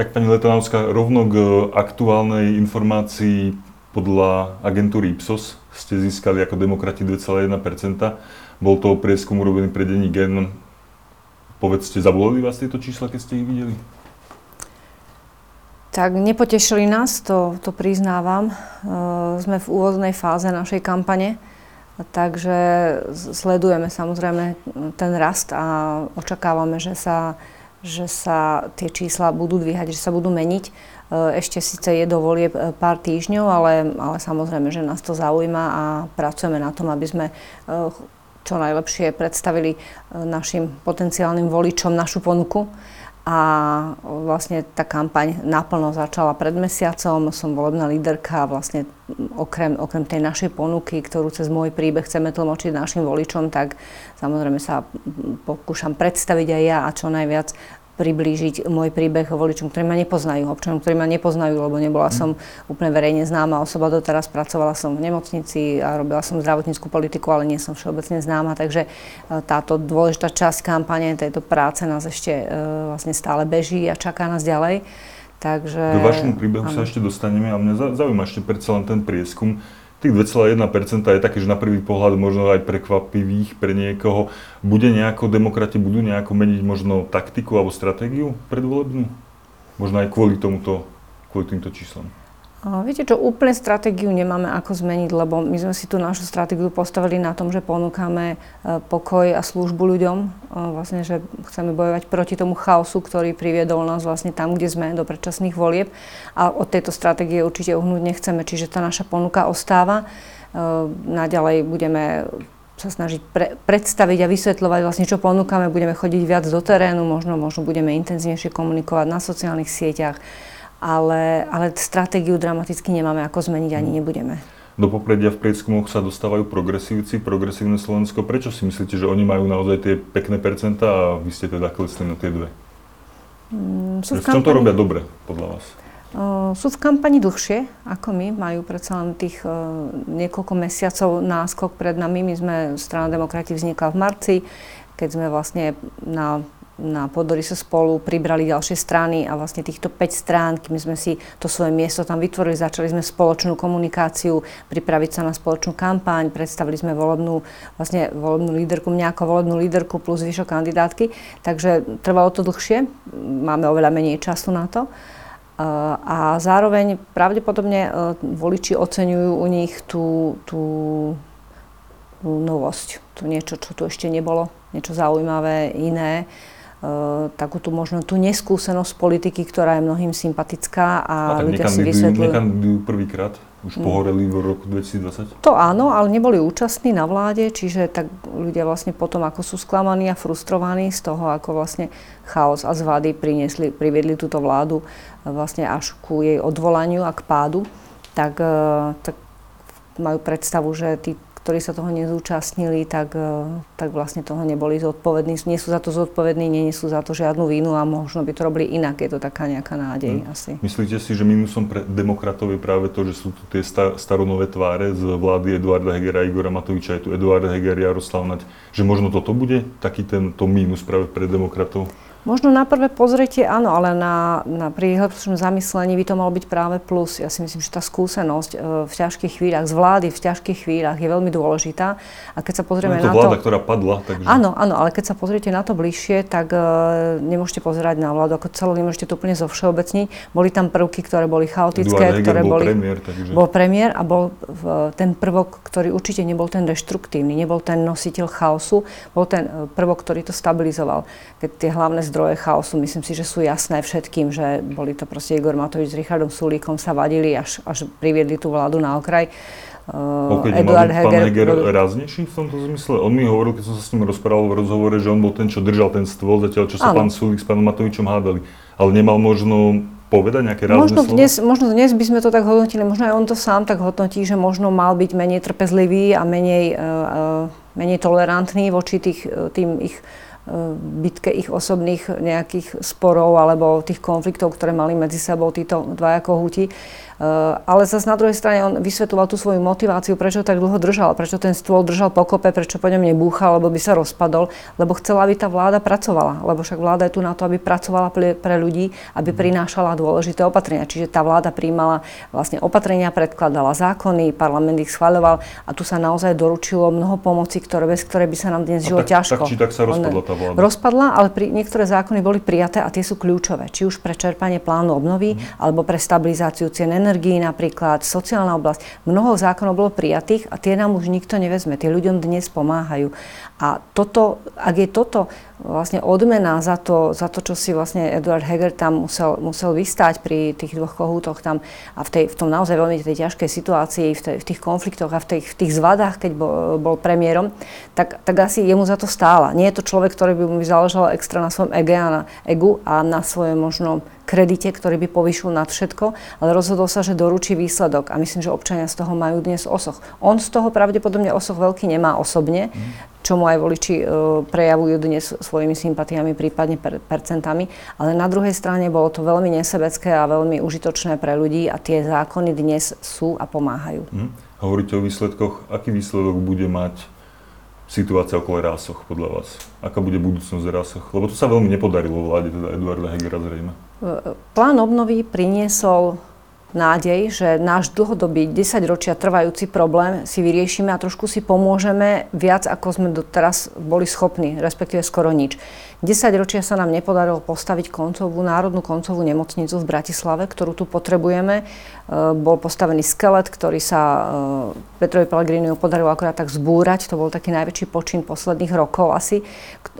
Tak pani Letanovská, rovno k aktuálnej informácii podľa agentúry Ipsos ste získali ako demokrati 2,1%. Bol to prieskum urobený pre denní Gen. Povedzte, zavolali vás tieto čísla, keď ste ich videli? Tak nepotešili nás, to, to priznávam. Uh, sme v úvodnej fáze našej kampane, takže sledujeme samozrejme ten rast a očakávame, že sa že sa tie čísla budú dvíhať, že sa budú meniť. E, ešte síce je dovolie e, pár týždňov, ale, ale samozrejme, že nás to zaujíma a pracujeme na tom, aby sme e, čo najlepšie predstavili našim potenciálnym voličom našu ponuku. A vlastne tá kampaň naplno začala pred mesiacom. Som volebná líderka vlastne okrem, okrem tej našej ponuky, ktorú cez môj príbeh chceme tlmočiť našim voličom, tak samozrejme sa pokúšam predstaviť aj ja a čo najviac priblížiť môj príbeh voličom, ktorí ma nepoznajú, občanom, ktorí ma nepoznajú, lebo nebola mm. som úplne verejne známa osoba doteraz, pracovala som v nemocnici a robila som zdravotníckú politiku, ale nie som všeobecne známa, takže e, táto dôležitá časť kampane, tejto práce nás ešte e, vlastne stále beží a čaká nás ďalej. Takže... K vašemu príbehu ano. sa ešte dostaneme a mňa zaujíma ešte predsa len ten prieskum tých 2,1% je také, že na prvý pohľad možno aj prekvapivých pre niekoho. Bude nejako, demokrati budú nejako meniť možno taktiku alebo stratégiu predvolebnú? Možno aj kvôli tomuto, kvôli týmto Viete čo, úplne stratégiu nemáme ako zmeniť, lebo my sme si tú našu stratégiu postavili na tom, že ponúkame e, pokoj a službu ľuďom. E, vlastne, že chceme bojovať proti tomu chaosu, ktorý priviedol nás vlastne tam, kde sme, do predčasných volieb. A od tejto stratégie určite uhnúť nechceme, čiže tá naša ponuka ostáva. E, naďalej budeme sa snažiť pre, predstaviť a vysvetľovať vlastne, čo ponúkame. Budeme chodiť viac do terénu, možno, možno budeme intenzívnejšie komunikovať na sociálnych sieťach ale, ale stratégiu dramaticky nemáme ako zmeniť ani nebudeme. Do popredia v prieskumoch sa dostávajú progresívci, progresívne Slovensko. Prečo si myslíte, že oni majú naozaj tie pekné percentá a vy ste teda klesli na tie dve? Mm, sú v, v čom to robia dobre, podľa vás? Uh, sú v kampani dlhšie ako my, majú predsa len tých uh, niekoľko mesiacov náskok pred nami. My sme, strana demokrati vznikla v marci, keď sme vlastne na na sa spolu pribrali ďalšie strany a vlastne týchto 5 strán, kým sme si to svoje miesto tam vytvorili, začali sme spoločnú komunikáciu, pripraviť sa na spoločnú kampaň, predstavili sme volebnú, vlastne volebnú líderku, mňa ako volebnú líderku plus zvyšok kandidátky, takže trvalo to dlhšie, máme oveľa menej času na to. A zároveň pravdepodobne e, voliči oceňujú u nich tú, tú novosť, to niečo, čo tu ešte nebolo, niečo zaujímavé, iné. Uh, takú tú možno tú neskúsenosť politiky, ktorá je mnohým sympatická a, a ľudia si vysvetľujú. Nekandidujú prvýkrát? Už mm. pohoreli v roku 2020? To áno, ale neboli účastní na vláde, čiže tak ľudia vlastne potom, ako sú sklamaní a frustrovaní z toho, ako vlastne chaos a zvady priniesli, priviedli túto vládu vlastne až ku jej odvolaniu a k pádu, tak, uh, tak majú predstavu, že tí ktorí sa toho nezúčastnili, tak, e, tak vlastne toho neboli zodpovední. Nie sú za to zodpovední, nie sú za to žiadnu vínu a možno by to robili inak. Je to taká nejaká nádej hmm. asi. Myslíte si, že minusom pre demokratov je práve to, že sú tu tie staronové tváre z vlády Eduarda Hegera Igora Matoviča, je tu Eduard Heger, Jaroslav Naď, že možno toto bude taký tento mínus práve pre demokratov? Možno na prvé pozretie áno, ale na, na pri hĺbšom zamyslení by to malo byť práve plus. Ja si myslím, že tá skúsenosť e, v ťažkých chvíľach, z vlády v ťažkých chvíľach je veľmi dôležitá. A keď sa pozrieme no, to na vláda, to... ktorá padla. Takže... Áno, áno, ale keď sa pozriete na to bližšie, tak uh, nemôžete pozerať na vládu ako celú, nemôžete to úplne zo všeobecniť. Boli tam prvky, ktoré boli chaotické, Eduard ktoré bol boli... Premiér, takže... Bol premiér a bol v, ten prvok, ktorý určite nebol ten deštruktívny, nebol ten nositeľ chaosu, bol ten e, prvok, ktorý to stabilizoval. Keď tie hlavné zdroje chaosu, myslím si, že sú jasné všetkým, že boli to proste Igor Matovič s Richardom Sulíkom sa vadili, až, až priviedli tú vládu na okraj. Uh, Eduard Heger... Pán Heger ráznejší v tomto zmysle? On mi hovoril, keď som sa s ním rozprával v rozhovore, že on bol ten, čo držal ten stôl, zatiaľ čo sa ano. pán Sulík s pánom Matovičom hádali. Ale nemal možno povedať nejaké rázne možno dnes, možno dnes by sme to tak hodnotili, možno aj on to sám tak hodnotí, že možno mal byť menej trpezlivý a menej, uh, menej tolerantný voči tých, tým ich bitke ich osobných nejakých sporov alebo tých konfliktov, ktoré mali medzi sebou títo dvaja kohúti. Ale zase na druhej strane on vysvetoval tú svoju motiváciu, prečo tak dlho držal, prečo ten stôl držal pokope, prečo po ňom nebúchal, lebo by sa rozpadol, lebo chcela, aby tá vláda pracovala, lebo však vláda je tu na to, aby pracovala pre, pre ľudí, aby prinášala dôležité opatrenia. Čiže tá vláda príjmala vlastne opatrenia, predkladala zákony, parlament ich schváľoval a tu sa naozaj doručilo mnoho pomoci, ktoré, bez ktorej by sa nám dnes žilo tak, ťažko. Tak či tak sa rozpadla tá vláda? Rozpadla, ale pri, niektoré zákony boli prijaté a tie sú kľúčové. Či už pre čerpanie plánu obnovy, mm. alebo pre stabilizáciu cien energií napríklad, sociálna oblasť. Mnoho zákonov bolo prijatých a tie nám už nikto nevezme. Tie ľuďom dnes pomáhajú. A toto, ak je toto vlastne odmena za to, za to, čo si vlastne Eduard Heger tam musel, musel vystať pri tých dvoch kohútoch tam a v, tej, v tom naozaj veľmi tej ťažkej situácii, v, tej, v tých konfliktoch a v, tej, v tých zvadách, keď bol, bol premiérom, tak, tak asi jemu za to stála. Nie je to človek, ktorý by mu záležal extra na svojom ege a na, egu a na svojom možno kredite, ktorý by povyšil nad všetko, ale rozhodol sa, že doručí výsledok a myslím, že občania z toho majú dnes osoch. On z toho pravdepodobne osoch veľký nemá osobne, mm. čo mu aj voliči e, prejavujú dnes svojimi sympatiami, prípadne per, percentami, ale na druhej strane bolo to veľmi nesebecké a veľmi užitočné pre ľudí a tie zákony dnes sú a pomáhajú. Mm. Hovoríte o výsledkoch. Aký výsledok bude mať situácia okolo rásoch podľa vás? Aká bude budúcnosť rásoch? Lebo to sa veľmi nepodarilo vláde, teda Eduarda Hegera zrejme. Plán obnovy priniesol nádej, že náš dlhodobý 10 ročia trvajúci problém si vyriešime a trošku si pomôžeme viac, ako sme doteraz boli schopní, respektíve skoro nič. 10 ročia sa nám nepodarilo postaviť koncovú, národnú koncovú nemocnicu v Bratislave, ktorú tu potrebujeme. E, bol postavený skelet, ktorý sa e, Petrovi Pellegriniu podarilo akorát tak zbúrať. To bol taký najväčší počin posledných rokov asi,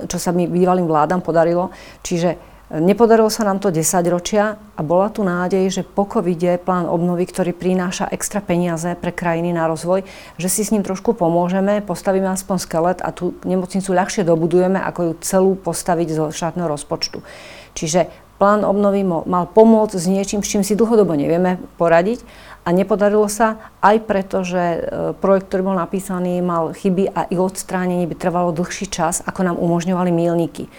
čo sa mi bývalým vládam podarilo. Čiže Nepodarilo sa nám to 10 ročia a bola tu nádej, že po covide plán obnovy, ktorý prináša extra peniaze pre krajiny na rozvoj, že si s ním trošku pomôžeme, postavíme aspoň skelet a tú nemocnicu ľahšie dobudujeme, ako ju celú postaviť zo štátneho rozpočtu. Čiže plán obnovy mal pomôcť s niečím, s čím si dlhodobo nevieme poradiť a nepodarilo sa aj preto, že e, projekt, ktorý bol napísaný, mal chyby a ich odstránenie by trvalo dlhší čas, ako nám umožňovali mílniky.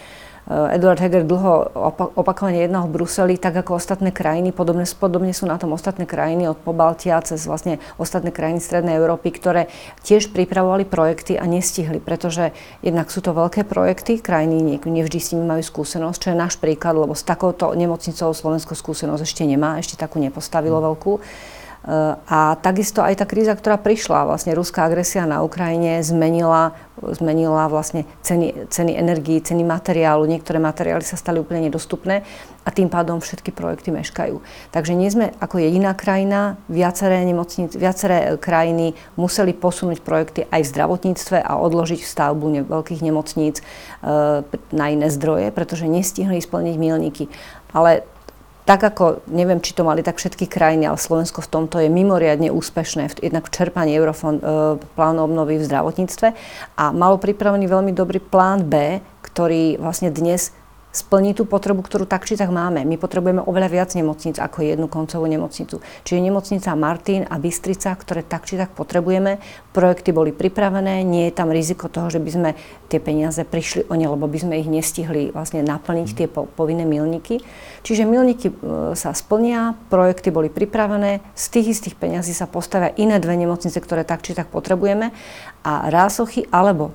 Eh, Eduard Heger dlho opakovane jednal v Bruseli, tak ako ostatné krajiny. Podobne, podobne sú na tom ostatné krajiny od Pobaltia cez vlastne ostatné krajiny Strednej Európy, ktoré tiež pripravovali projekty a nestihli, pretože jednak sú to veľké projekty, krajiny nevždy s nimi majú skúsenosť, čo je náš príklad, lebo s takouto nemocnicou Slovensko skúsenosť ešte nemá, ešte takú nepostavilo veľkú. A takisto aj tá kríza, ktorá prišla, vlastne ruská agresia na Ukrajine zmenila, zmenila vlastne ceny, ceny energií, ceny materiálu. Niektoré materiály sa stali úplne nedostupné a tým pádom všetky projekty meškajú. Takže nie sme ako jediná krajina, viaceré, nemocnic, viaceré krajiny museli posunúť projekty aj v zdravotníctve a odložiť stavbu veľkých nemocníc e, na iné zdroje, pretože nestihli splniť milníky. Ale tak ako, neviem, či to mali tak všetky krajiny, ale Slovensko v tomto je mimoriadne úspešné, jednak v čerpaní Eurofond, e, plánu obnovy v zdravotníctve a malo pripravený veľmi dobrý plán B, ktorý vlastne dnes splní tú potrebu, ktorú tak či tak máme. My potrebujeme oveľa viac nemocníc ako jednu koncovú nemocnicu. Čiže nemocnica Martin a Bystrica, ktoré tak či tak potrebujeme. Projekty boli pripravené, nie je tam riziko toho, že by sme tie peniaze prišli o ne, lebo by sme ich nestihli vlastne naplniť tie po, povinné milníky. Čiže milníky e, sa splnia, projekty boli pripravené, z tých istých peňazí sa postavia iné dve nemocnice, ktoré tak či tak potrebujeme a rásochy alebo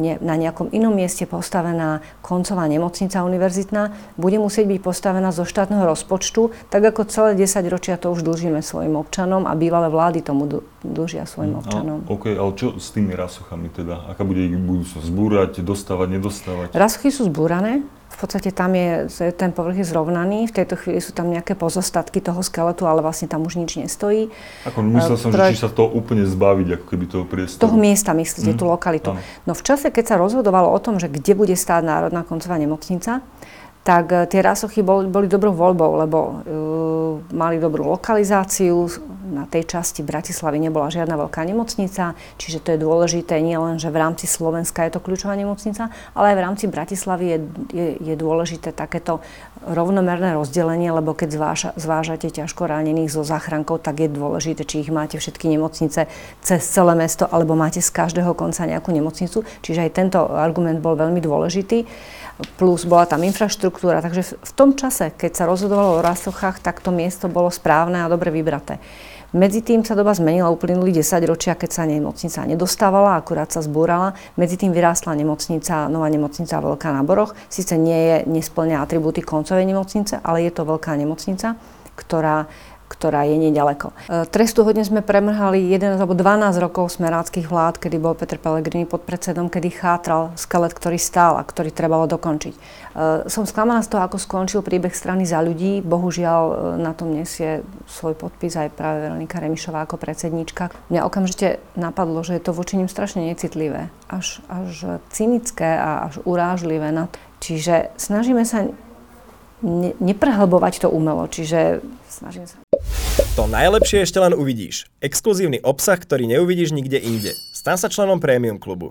na nejakom inom mieste postavená koncová nemocnica univerzitná, bude musieť byť postavená zo štátneho rozpočtu, tak ako celé 10 ročia to už dlžíme svojim občanom a bývalé vlády tomu dlžia svojim mm, občanom. A, OK, ale čo s tými rasochami teda? Aká bude ich budúcnosť? Zbúrať, dostávať, nedostávať? Rasochy sú zbúrané, podstate tam je, ten povrch je zrovnaný, v tejto chvíli sú tam nejaké pozostatky toho skeletu, ale vlastne tam už nič nestojí. Ako myslel som, Projekt... že či sa to úplne zbaviť, ako keby toho priestoru. Toho miesta myslíte, mm. tú lokalitu. Áno. No v čase, keď sa rozhodovalo o tom, že kde bude stáť Národná koncová nemocnica, tak e, tie rásochy boli, boli dobrou voľbou, lebo uh, mali dobrú lokalizáciu. Na tej časti Bratislavy nebola žiadna veľká nemocnica, čiže to je dôležité nie len, že v rámci Slovenska je to kľúčová nemocnica, ale aj v rámci Bratislavy je, je, je dôležité takéto rovnomerné rozdelenie, lebo keď zváža, zvážate ťažko ranených zo záchrankov, tak je dôležité, či ich máte všetky nemocnice cez celé mesto, alebo máte z každého konca nejakú nemocnicu. Čiže aj tento argument bol veľmi dôležitý. Plus bola tam infraštruktúra, štruktúra. Takže v, tom čase, keď sa rozhodovalo o rastochách, tak to miesto bolo správne a dobre vybraté. Medzi tým sa doba zmenila, uplynuli 10 ročia, keď sa nemocnica nedostávala, akurát sa zbúrala. Medzi tým vyrástla nemocnica, nová nemocnica Veľká na Boroch. Sice nie je, nesplňa atribúty koncovej nemocnice, ale je to veľká nemocnica, ktorá ktorá je nedaleko. E, trestu hodne sme premrhali 11 alebo 12 rokov smeráckých vlád, kedy bol Peter Pellegrini pod predsedom, kedy chátral skelet, ktorý stál a ktorý trebalo dokončiť. E, som sklamaná z toho, ako skončil príbeh strany za ľudí. Bohužiaľ e, na tom nesie svoj podpis aj práve Veronika Remišová ako predsedníčka. Mňa okamžite napadlo, že je to voči nim strašne necitlivé, až, až cynické a až urážlivé na to. Čiže snažíme sa ne, neprehlbovať to umelo, čiže snažíme sa to najlepšie ešte len uvidíš. Exkluzívny obsah, ktorý neuvidíš nikde inde. Stan sa členom Premium klubu.